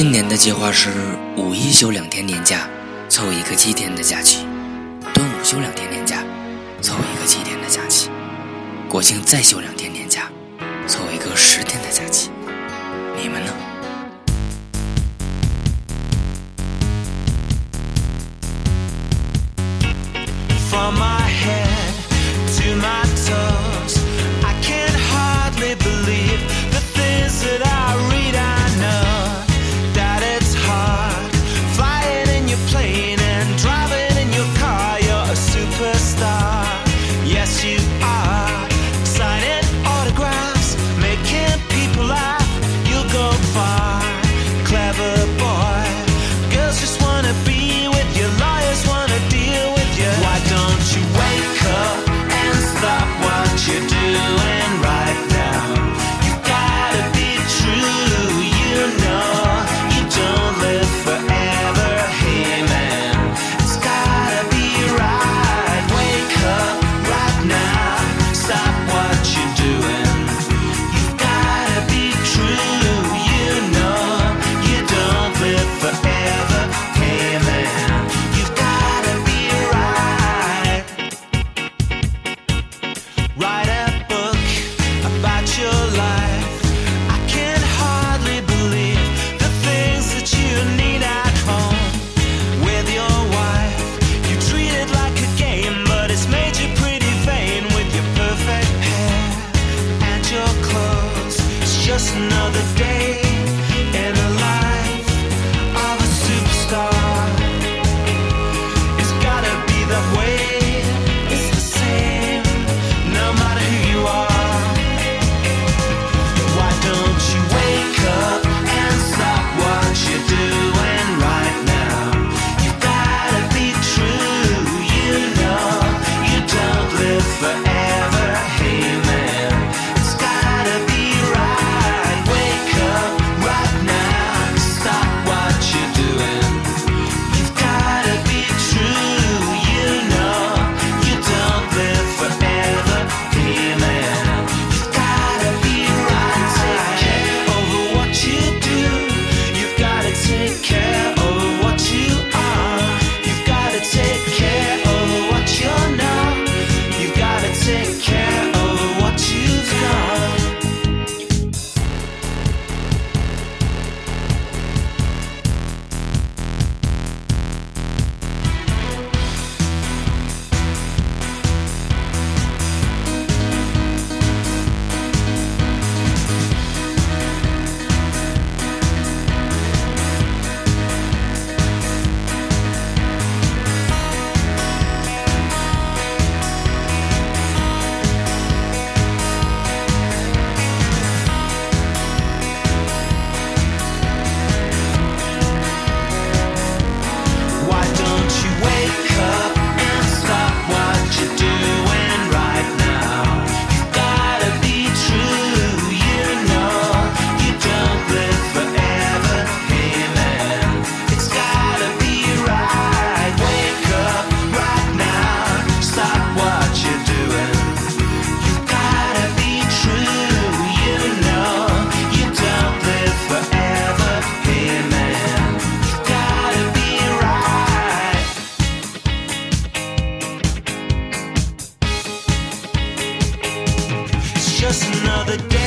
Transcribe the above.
今年的计划是五一休两天年假，凑一个七天的假期；端午休两天年假，凑一个七天的假期；国庆再休两天年假，凑一个十天的假期。你们呢？that way. just another day.